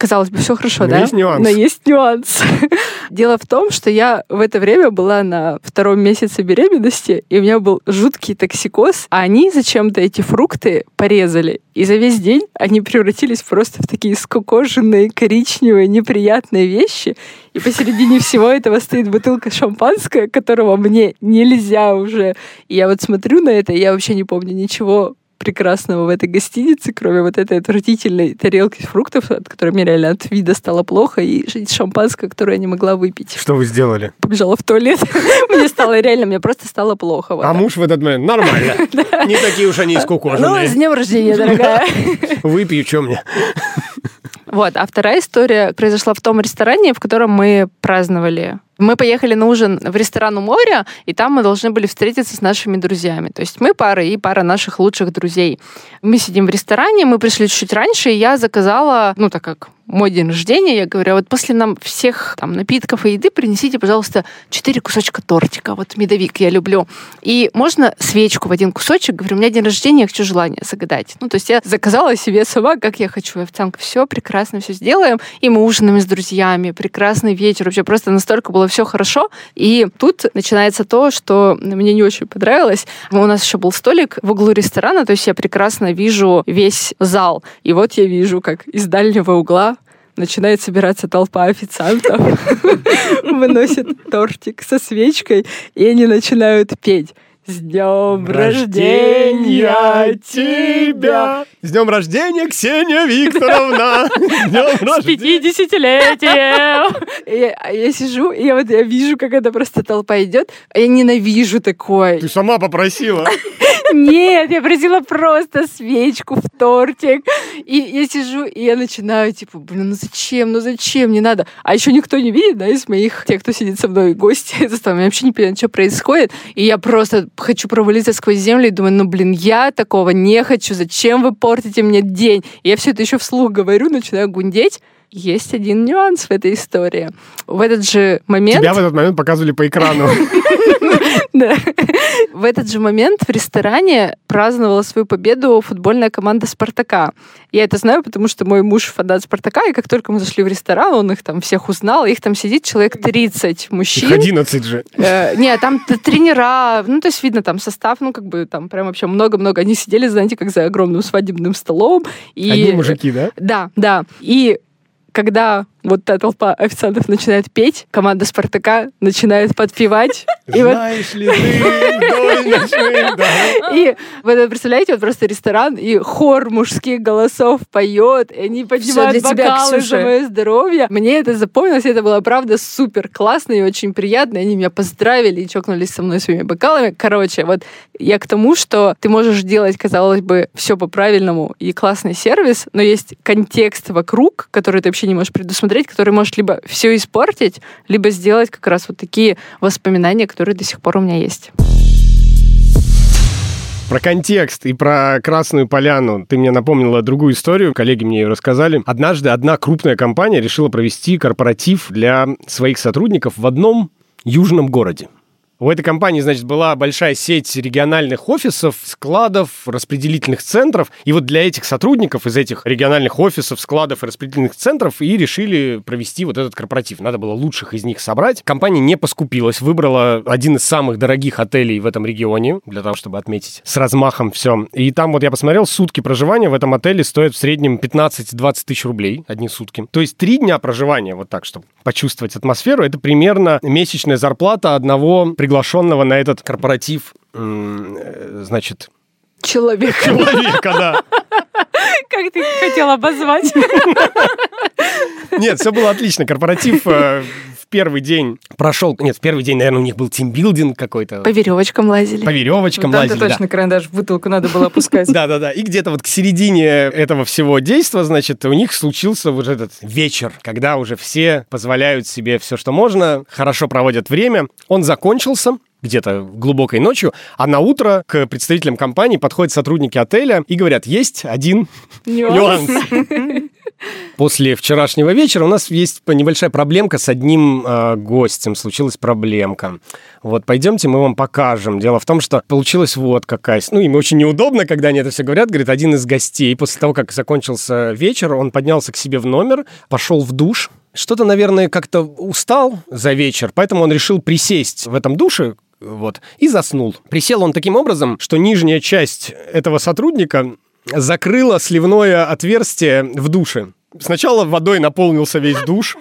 Казалось бы, все хорошо, Но да? есть нюанс. Но есть нюанс. Дело в том, что я в это время была на втором месяце беременности, и у меня был жуткий токсикоз, а они зачем-то эти фрукты порезали. И за весь день они превратились просто в такие скукоженные, коричневые, неприятные вещи. И посередине всего этого стоит бутылка шампанского, которого мне нельзя уже. И я вот смотрю на это, и я вообще не помню ничего прекрасного в этой гостинице, кроме вот этой отвратительной тарелки фруктов, от которой мне реально от вида стало плохо, и шампанское, которое я не могла выпить. Что вы сделали? Побежала в туалет. Мне стало реально, мне просто стало плохо. А муж в этот момент нормально. Не такие уж они Ну, с искукоженные. днем рождения, дорогая. Выпью, что мне? Вот. А вторая история произошла в том ресторане, в котором мы праздновали. Мы поехали на ужин в ресторан у моря, и там мы должны были встретиться с нашими друзьями. То есть мы пара и пара наших лучших друзей. Мы сидим в ресторане, мы пришли чуть раньше, и я заказала, ну, так как мой день рождения, я говорю, «А вот после нам всех там напитков и еды принесите, пожалуйста, четыре кусочка тортика. Вот медовик я люблю. И можно свечку в один кусочек? Говорю, у меня день рождения, я хочу желание загадать. Ну, то есть я заказала себе сама, как я хочу. И Официантка, все прекрасно, все сделаем. И мы ужинаем с друзьями, прекрасный вечер. Вообще просто настолько было все хорошо. И тут начинается то, что мне не очень понравилось. У нас еще был столик в углу ресторана, то есть я прекрасно вижу весь зал. И вот я вижу, как из дальнего угла начинает собираться толпа официантов, выносит тортик со свечкой, и они начинают петь. С днем рождения тебя! С днем рождения, Ксения Викторовна! С днем С рождения! 50-летием! И Я, сижу, и я вот я вижу, как это просто толпа идет. А я ненавижу такое. Ты сама попросила. Нет, я просила просто свечку в тортик. И я сижу, и я начинаю, типа, блин, ну зачем, ну зачем, не надо. А еще никто не видит, да, из моих, тех, кто сидит со мной, гости за столом. Я вообще не понимаю, что происходит. И я просто хочу провалиться сквозь землю и думаю, ну, блин, я такого не хочу. Зачем вы портите мне день? И я все это еще вслух говорю, начинаю гундеть. Есть один нюанс в этой истории. В этот же момент... Тебя в этот момент показывали по экрану. Да. В этот же момент в ресторане праздновала свою победу футбольная команда «Спартака». Я это знаю, потому что мой муж фанат «Спартака», и как только мы зашли в ресторан, он их там всех узнал, их там сидит человек 30 мужчин. Их 11 же. Э, не, там тренера, ну, то есть видно там состав, ну, как бы там прям вообще много-много. Они сидели, знаете, как за огромным свадебным столом. И... Одни мужики, да? Да, да. И когда вот та толпа официантов начинает петь, команда Спартака начинает подпевать. Знаешь ли ты и вы это представляете, вот просто ресторан, и хор мужских голосов поет, и они поднимают бокалы за мое здоровье. Мне это запомнилось, и это было, правда, супер классно и очень приятно. Они меня поздравили и чокнулись со мной своими бокалами. Короче, вот я к тому, что ты можешь делать, казалось бы, все по-правильному и классный сервис, но есть контекст вокруг, который ты вообще не можешь предусмотреть, который может либо все испортить, либо сделать как раз вот такие воспоминания, которые до сих пор у меня есть. Про контекст и про Красную Поляну ты мне напомнила другую историю, коллеги мне ее рассказали. Однажды одна крупная компания решила провести корпоратив для своих сотрудников в одном южном городе. У этой компании, значит, была большая сеть региональных офисов, складов, распределительных центров. И вот для этих сотрудников из этих региональных офисов, складов и распределительных центров и решили провести вот этот корпоратив. Надо было лучших из них собрать. Компания не поскупилась, выбрала один из самых дорогих отелей в этом регионе для того, чтобы отметить с размахом все. И там вот я посмотрел, сутки проживания в этом отеле стоят в среднем 15-20 тысяч рублей одни сутки. То есть три дня проживания, вот так, чтобы почувствовать атмосферу, это примерно месячная зарплата одного приглашенного на этот корпоратив, э, значит, Человек. человека, да. Как ты хотел обозвать? Нет, все было отлично. Корпоратив э, первый день прошел... Нет, в первый день, наверное, у них был тимбилдинг какой-то. По веревочкам лазили. По веревочкам Там-то лазили, да. точно карандаш в бутылку надо было опускать. Да-да-да. И где-то вот к середине этого всего действа, значит, у них случился вот этот вечер, когда уже все позволяют себе все, что можно, хорошо проводят время. Он закончился где-то глубокой ночью, а на утро к представителям компании подходят сотрудники отеля и говорят, есть один Нюанс. После вчерашнего вечера у нас есть небольшая проблемка с одним э, гостем. Случилась проблемка. Вот, пойдемте, мы вам покажем. Дело в том, что получилась вот какая... Ну, им очень неудобно, когда они это все говорят. Говорит, один из гостей, после того, как закончился вечер, он поднялся к себе в номер, пошел в душ, что-то, наверное, как-то устал за вечер, поэтому он решил присесть в этом душе, вот, и заснул. Присел он таким образом, что нижняя часть этого сотрудника закрыла сливное отверстие в душе. Сначала водой наполнился весь душ,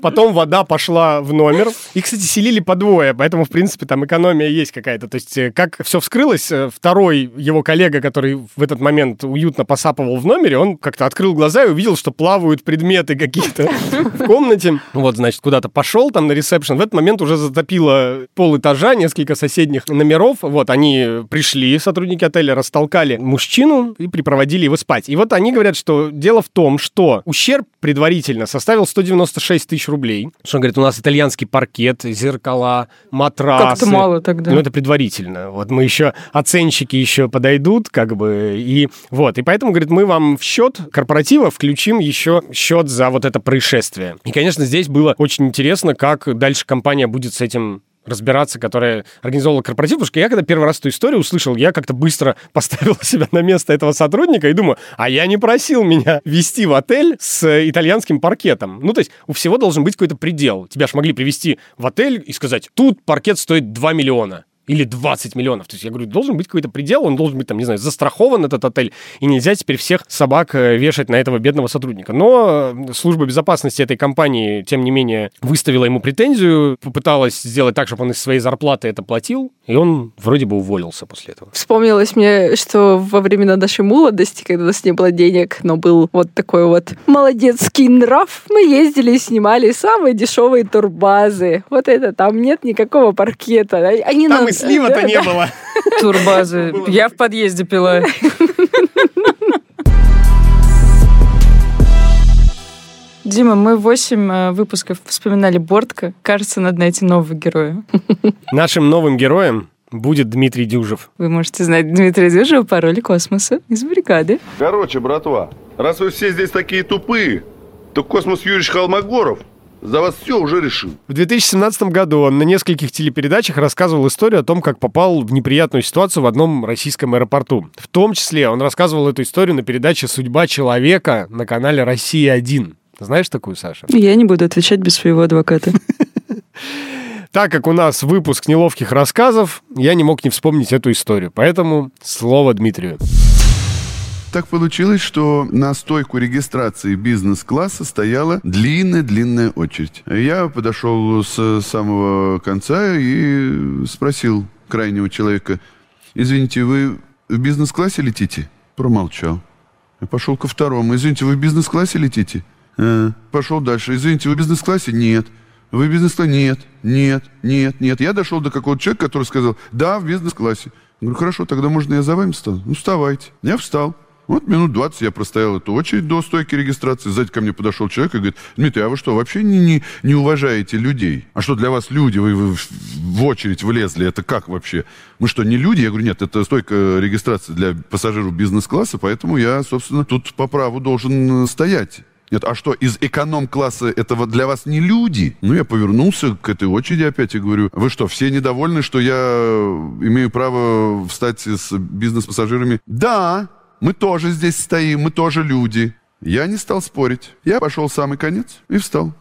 потом вода пошла в номер. И, кстати, селили по двое, поэтому, в принципе, там экономия есть какая-то. То есть, э, как все вскрылось, э, второй его коллега, который в этот момент уютно посапывал в номере, он как-то открыл глаза и увидел, что плавают предметы какие-то в комнате. Вот, значит, куда-то пошел там на ресепшн. В этот момент уже затопило пол этажа, несколько соседних номеров. Вот, они пришли, сотрудники отеля, растолкали мужчину и припроводили его спать. И вот они говорят, что дело в том, что ущерб предварительно составил 196 тысяч рублей. Что он говорит, у нас итальянский паркет, зеркала, матрасы. Как-то мало тогда. Ну, это предварительно. Вот мы еще, оценщики еще подойдут, как бы, и вот. И поэтому, говорит, мы вам в счет корпоратива включим еще счет за вот это происшествие. И, конечно, здесь было очень интересно, как дальше компания будет с этим разбираться, которая организовала корпоратив, потому что я когда первый раз эту историю услышал, я как-то быстро поставил себя на место этого сотрудника и думаю, а я не просил меня вести в отель с итальянским паркетом. Ну, то есть у всего должен быть какой-то предел. Тебя ж могли привести в отель и сказать, тут паркет стоит 2 миллиона или 20 миллионов. То есть я говорю, должен быть какой-то предел, он должен быть, там, не знаю, застрахован этот отель, и нельзя теперь всех собак э, вешать на этого бедного сотрудника. Но э, служба безопасности этой компании, тем не менее, выставила ему претензию, попыталась сделать так, чтобы он из своей зарплаты это платил, и он вроде бы уволился после этого. Вспомнилось мне, что во времена нашей молодости, когда у нас не было денег, но был вот такой вот молодецкий нрав, мы ездили и снимали самые дешевые турбазы. Вот это, там нет никакого паркета. Они Там нам- и слива-то не было. Турбазы. Я в подъезде пила. Дима, мы восемь э, выпусков вспоминали Бортко. Кажется, надо найти нового героя. Нашим новым героем будет Дмитрий Дюжев. Вы можете знать Дмитрия Дюжева по роли космоса из бригады. Короче, братва, раз вы все здесь такие тупые, то Космос Юрьевич Холмогоров за вас все уже решил. В 2017 году он на нескольких телепередачах рассказывал историю о том, как попал в неприятную ситуацию в одном российском аэропорту. В том числе он рассказывал эту историю на передаче «Судьба человека» на канале «Россия-1». Знаешь такую, Саша? Я не буду отвечать без своего адвоката. Так как у нас выпуск неловких рассказов, я не мог не вспомнить эту историю. Поэтому слово Дмитрию. Так получилось, что на стойку регистрации бизнес-класса стояла длинная-длинная очередь. Я подошел с самого конца и спросил крайнего человека, «Извините, вы в бизнес-классе летите?» Промолчал. Я пошел ко второму, «Извините, вы в бизнес-классе летите?» «А». Пошел дальше, «Извините, вы в бизнес-классе?» «Нет». Вы в бизнес-классе? Нет, нет, нет, нет. Я дошел до какого-то человека, который сказал, да, в бизнес-классе. Говорю, хорошо, тогда можно я за вами встану? Ну, вставайте. Я встал. Вот минут 20 я простоял эту очередь до стойки регистрации. Сзади ко мне подошел человек и говорит, Дмитрий, а вы что, вообще не, не, не уважаете людей? А что для вас люди? Вы, вы в очередь влезли? Это как вообще? Мы что, не люди? Я говорю, нет, это стойка регистрации для пассажиров бизнес-класса, поэтому я, собственно, тут по праву должен стоять. Нет, а что, из эконом-класса этого для вас не люди? Ну, я повернулся к этой очереди опять и говорю, вы что, все недовольны, что я имею право встать с бизнес-пассажирами? Да, мы тоже здесь стоим, мы тоже люди. Я не стал спорить. Я пошел в самый конец и встал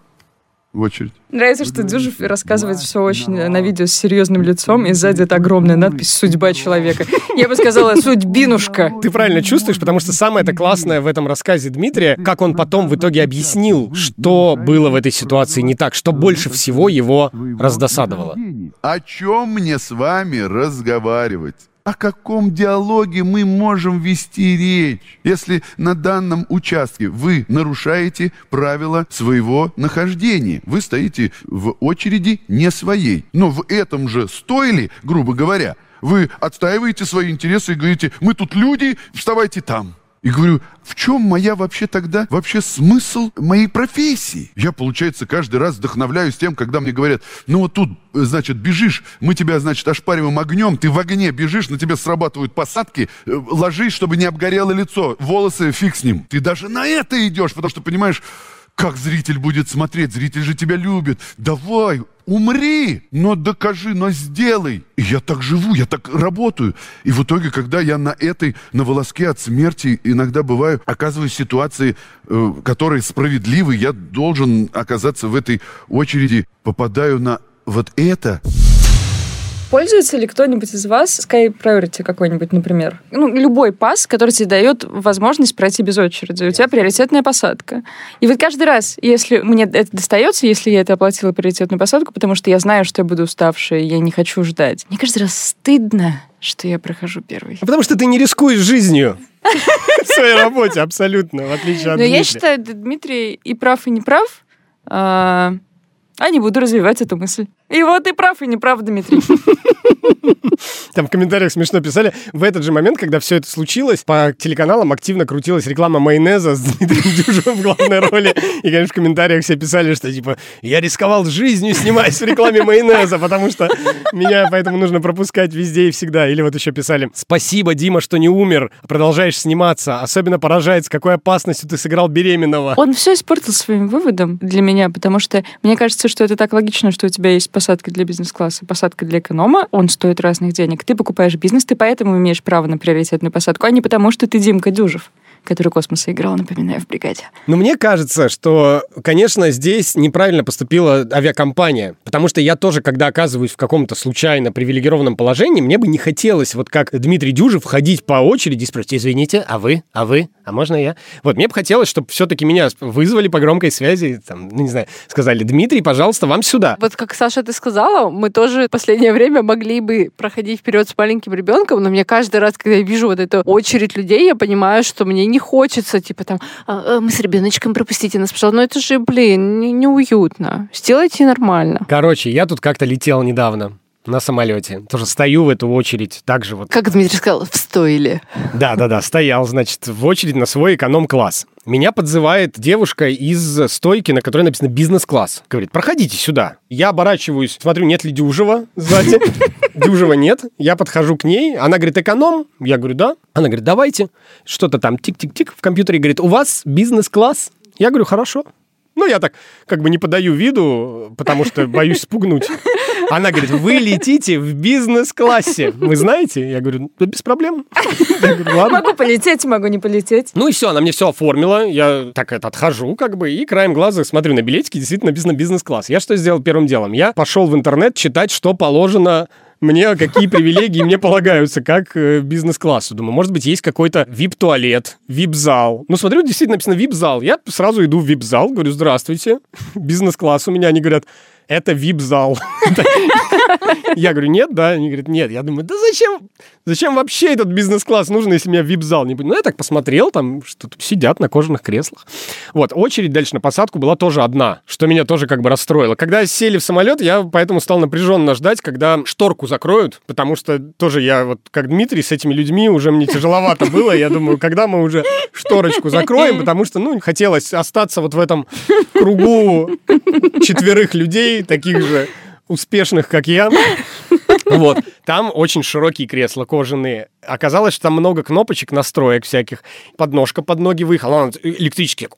в очередь. Нравится, что Дюжев рассказывает все очень на видео с серьезным лицом, и сзади это огромная надпись «Судьба человека». Я бы сказала «Судьбинушка». Ты правильно чувствуешь, потому что самое это классное в этом рассказе Дмитрия, как он потом в итоге объяснил, что было в этой ситуации не так, что больше всего его раздосадовало. О чем мне с вами разговаривать? О каком диалоге мы можем вести речь, если на данном участке вы нарушаете правила своего нахождения? Вы стоите в очереди не своей. Но в этом же стойле, грубо говоря, вы отстаиваете свои интересы и говорите, мы тут люди, вставайте там. И говорю, в чем моя вообще тогда, вообще смысл моей профессии? Я, получается, каждый раз вдохновляюсь тем, когда мне говорят, ну вот тут, значит, бежишь, мы тебя, значит, ошпариваем огнем, ты в огне бежишь, на тебя срабатывают посадки, э, ложись, чтобы не обгорело лицо, волосы фиг с ним. Ты даже на это идешь, потому что, понимаешь, как зритель будет смотреть? Зритель же тебя любит. Давай, умри, но докажи, но сделай. И я так живу, я так работаю. И в итоге, когда я на этой, на волоске от смерти иногда бываю, оказываюсь в ситуации, э, которая справедливой, я должен оказаться в этой очереди, попадаю на вот это. Пользуется ли кто-нибудь из вас Sky Priority какой-нибудь, например? Ну, любой пас, который тебе дает возможность пройти без очереди. У тебя приоритетная посадка. И вот каждый раз, если мне это достается, если я это оплатила приоритетную посадку, потому что я знаю, что я буду уставшей, я не хочу ждать. Мне каждый раз стыдно, что я прохожу первый. А потому что ты не рискуешь жизнью в своей работе, абсолютно, в отличие от Но я считаю, Дмитрий и прав, и не прав. А, не буду развивать эту мысль. И вот и прав, и не прав, Дмитрий. Там в комментариях смешно писали. В этот же момент, когда все это случилось, по телеканалам активно крутилась реклама майонеза с Дмитрием Дюжевым в главной роли. И, конечно, в комментариях все писали, что типа я рисковал жизнью, снимаясь в рекламе майонеза, потому что меня поэтому нужно пропускать везде и всегда. Или вот еще писали «Спасибо, Дима, что не умер, продолжаешь сниматься. Особенно поражает, с какой опасностью ты сыграл беременного». Он все испортил своим выводом для меня, потому что мне кажется, что это так логично, что у тебя есть посадка для бизнес-класса, посадка для эконома, он стоит разных денег. Ты покупаешь бизнес, ты поэтому имеешь право на приоритетную посадку, а не потому, что ты Димка Дюжев который космоса играл, напоминаю, в бригаде. Но мне кажется, что, конечно, здесь неправильно поступила авиакомпания, потому что я тоже, когда оказываюсь в каком-то случайно привилегированном положении, мне бы не хотелось, вот как Дмитрий Дюжев, ходить по очереди и спросить, извините, а вы, а вы, а можно я? Вот, мне бы хотелось, чтобы все-таки меня вызвали по громкой связи, там, ну, не знаю, сказали, Дмитрий, пожалуйста, вам сюда. Вот как Саша ты сказала, мы тоже в последнее время могли бы проходить вперед с маленьким ребенком, но мне каждый раз, когда я вижу вот эту очередь людей, я понимаю, что мне не хочется, типа там, «А, а, мы с ребеночком пропустите нас, пожалуйста. Ну это же, блин, не- неуютно. Сделайте нормально. Короче, я тут как-то летел недавно на самолете. Тоже стою в эту очередь, так же вот. Как Дмитрий сказал, в стойле. Да-да-да, стоял, значит, в очередь на свой эконом-класс. Меня подзывает девушка из стойки, на которой написано «бизнес-класс». Говорит, проходите сюда. Я оборачиваюсь, смотрю, нет ли Дюжева сзади. Дюжева нет. Я подхожу к ней. Она говорит, эконом? Я говорю, да. Она говорит, давайте. Что-то там тик-тик-тик в компьютере. Говорит, у вас бизнес-класс? Я говорю, хорошо. Ну, я так как бы не подаю виду, потому что боюсь спугнуть. Она говорит, вы летите в бизнес-классе. Вы знаете? Я говорю, да без проблем. Говорю, ладно. Могу полететь, могу не полететь. Ну и все, она мне все оформила. Я так это отхожу, как бы, и краем глаза смотрю на билетики, действительно написано бизнес-класс. Я что сделал первым делом? Я пошел в интернет читать, что положено мне, какие привилегии мне полагаются, как э, бизнес-классу. Думаю, может быть, есть какой-то вип-туалет, вип-зал. Ну, смотрю, действительно написано вип-зал. Я сразу иду в вип-зал, говорю, здравствуйте, бизнес-класс у меня. Они говорят, это вип-зал. Я говорю, нет, да? Они говорят, нет. Я думаю, да зачем? Зачем вообще этот бизнес-класс нужен, если меня вип-зал? Не... Ну, я так посмотрел, там что то сидят на кожаных креслах. Вот, очередь дальше на посадку была тоже одна, что меня тоже как бы расстроило. Когда сели в самолет, я поэтому стал напряженно ждать, когда шторку закроют, потому что тоже я вот как Дмитрий с этими людьми уже мне тяжеловато было. Я думаю, когда мы уже шторочку закроем, потому что, ну, хотелось остаться вот в этом кругу четверых людей, таких же успешных, как я. Вот. Там очень широкие кресла кожаные. Оказалось, что там много кнопочек, настроек всяких. Подножка под ноги выехала, она электрически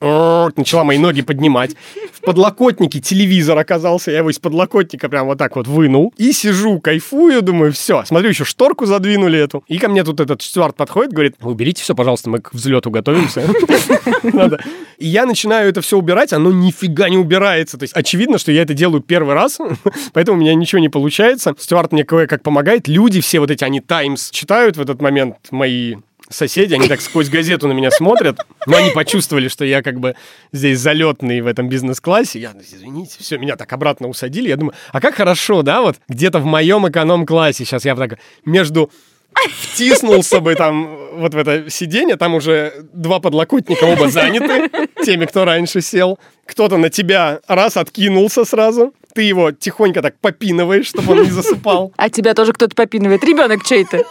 начала мои ноги поднимать. В подлокотнике телевизор оказался, я его из подлокотника прям вот так вот вынул. И сижу, кайфую, думаю, все. Смотрю, еще шторку задвинули эту. И ко мне тут этот Стюарт подходит, говорит, уберите все, пожалуйста, мы к взлету готовимся. И я начинаю это все убирать, оно нифига не убирается. То есть очевидно, что я это делаю первый раз, поэтому у меня ничего не получается. Стюарт мне кое-как помогает. Люди все вот эти, они Таймс читают в этот момент мои соседи, они так сквозь газету на меня смотрят, но они почувствовали, что я как бы здесь залетный в этом бизнес-классе. Я, извините, все, меня так обратно усадили. Я думаю, а как хорошо, да, вот где-то в моем эконом-классе сейчас я так между втиснулся бы там вот в это сиденье, там уже два подлокотника оба заняты, теми, кто раньше сел. Кто-то на тебя раз откинулся сразу, ты его тихонько так попинываешь, чтобы он не засыпал. А тебя тоже кто-то попинывает. Ребенок чей-то.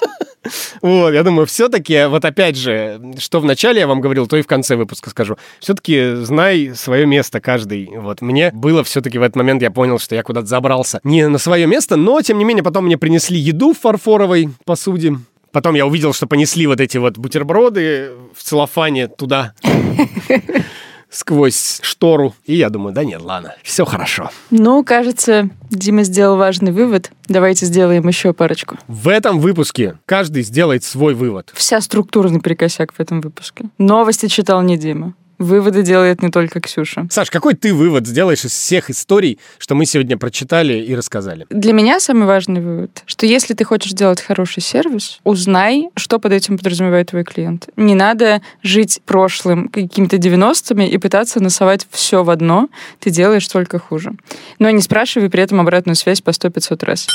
Вот, я думаю, все-таки, вот опять же, что в начале я вам говорил, то и в конце выпуска скажу. Все-таки знай свое место каждый. Вот, мне было все-таки в этот момент, я понял, что я куда-то забрался не на свое место, но, тем не менее, потом мне принесли еду в фарфоровой посуде. Потом я увидел, что понесли вот эти вот бутерброды в целлофане туда сквозь штору. И я думаю, да нет, ладно, все хорошо. Ну, кажется, Дима сделал важный вывод. Давайте сделаем еще парочку. В этом выпуске каждый сделает свой вывод. Вся структура наперекосяк в этом выпуске. Новости читал не Дима. Выводы делает не только Ксюша. Саш, какой ты вывод сделаешь из всех историй, что мы сегодня прочитали и рассказали? Для меня самый важный вывод, что если ты хочешь сделать хороший сервис, узнай, что под этим подразумевает твой клиент. Не надо жить прошлым, какими-то 90-ми и пытаться насовать все в одно. Ты делаешь только хуже. Но не спрашивай при этом обратную связь по 100-500 раз.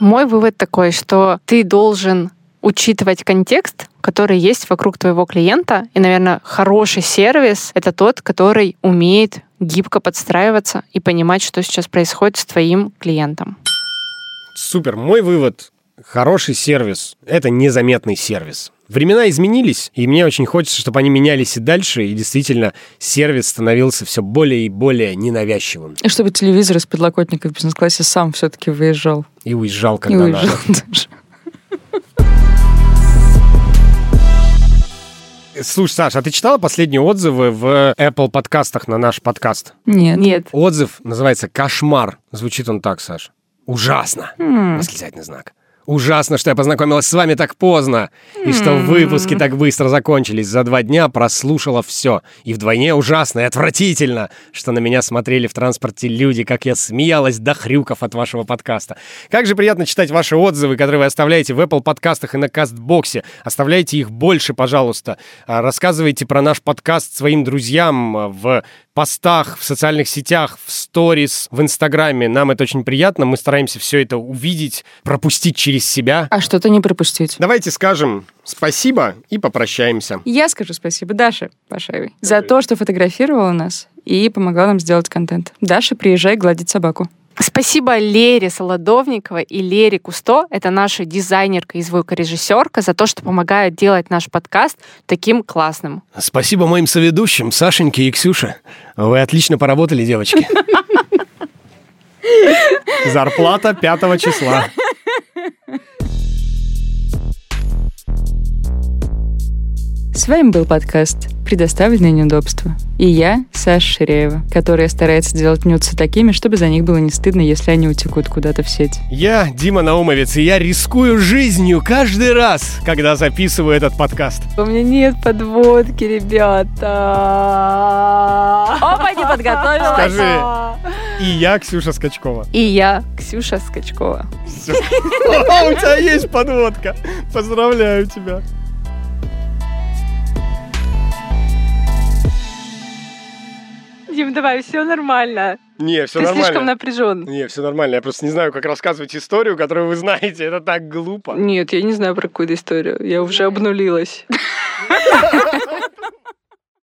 Мой вывод такой, что ты должен учитывать контекст, который есть вокруг твоего клиента. И, наверное, хороший сервис — это тот, который умеет гибко подстраиваться и понимать, что сейчас происходит с твоим клиентом. Супер. Мой вывод — хороший сервис — это незаметный сервис. Времена изменились, и мне очень хочется, чтобы они менялись и дальше, и действительно сервис становился все более и более ненавязчивым. И чтобы телевизор из подлокотника в бизнес-классе сам все-таки выезжал. И уезжал, когда и уезжал надо. даже. Слушай, Саша, а ты читала последние отзывы в Apple подкастах на наш подкаст? Нет. Нет. Отзыв называется «Кошмар». Звучит он так, Саш. Ужасно. М. Восклицательный знак. Ужасно, что я познакомилась с вами так поздно, и что выпуски так быстро закончились. За два дня прослушала все. И вдвойне ужасно и отвратительно, что на меня смотрели в транспорте люди, как я смеялась до хрюков от вашего подкаста. Как же приятно читать ваши отзывы, которые вы оставляете в Apple подкастах и на Кастбоксе. Оставляйте их больше, пожалуйста. А, Рассказывайте про наш подкаст своим друзьям а, в постах, в социальных сетях, в сторис, в Инстаграме. Нам это очень приятно. Мы стараемся все это увидеть, пропустить через себя. А что-то не пропустить. Давайте скажем спасибо и попрощаемся. Я скажу спасибо Даше Пашаевой за то, что фотографировала нас и помогла нам сделать контент. Даша, приезжай гладить собаку. Спасибо Лере Солодовниковой и Лере Кусто, это наша дизайнерка и звукорежиссерка, за то, что помогают делать наш подкаст таким классным. Спасибо моим соведущим, Сашеньке и Ксюше. Вы отлично поработали, девочки. Зарплата пятого числа. С вами был подкаст предоставленные неудобства. И я, Саша Ширяева, которая старается делать нюцы такими, чтобы за них было не стыдно, если они утекут куда-то в сеть. Я Дима Наумовец, и я рискую жизнью каждый раз, когда записываю этот подкаст. У меня нет подводки, ребята. Опа, не подготовилась. Скажи. И я Ксюша Скачкова. И я, Ксюша Скачкова. Всё. У тебя есть подводка. Поздравляю тебя. Дим, давай, все нормально. Не, все Ты нормально. слишком напряжен. Не, все нормально. Я просто не знаю, как рассказывать историю, которую вы знаете. Это так глупо. Нет, я не знаю про какую-то историю. Я уже обнулилась.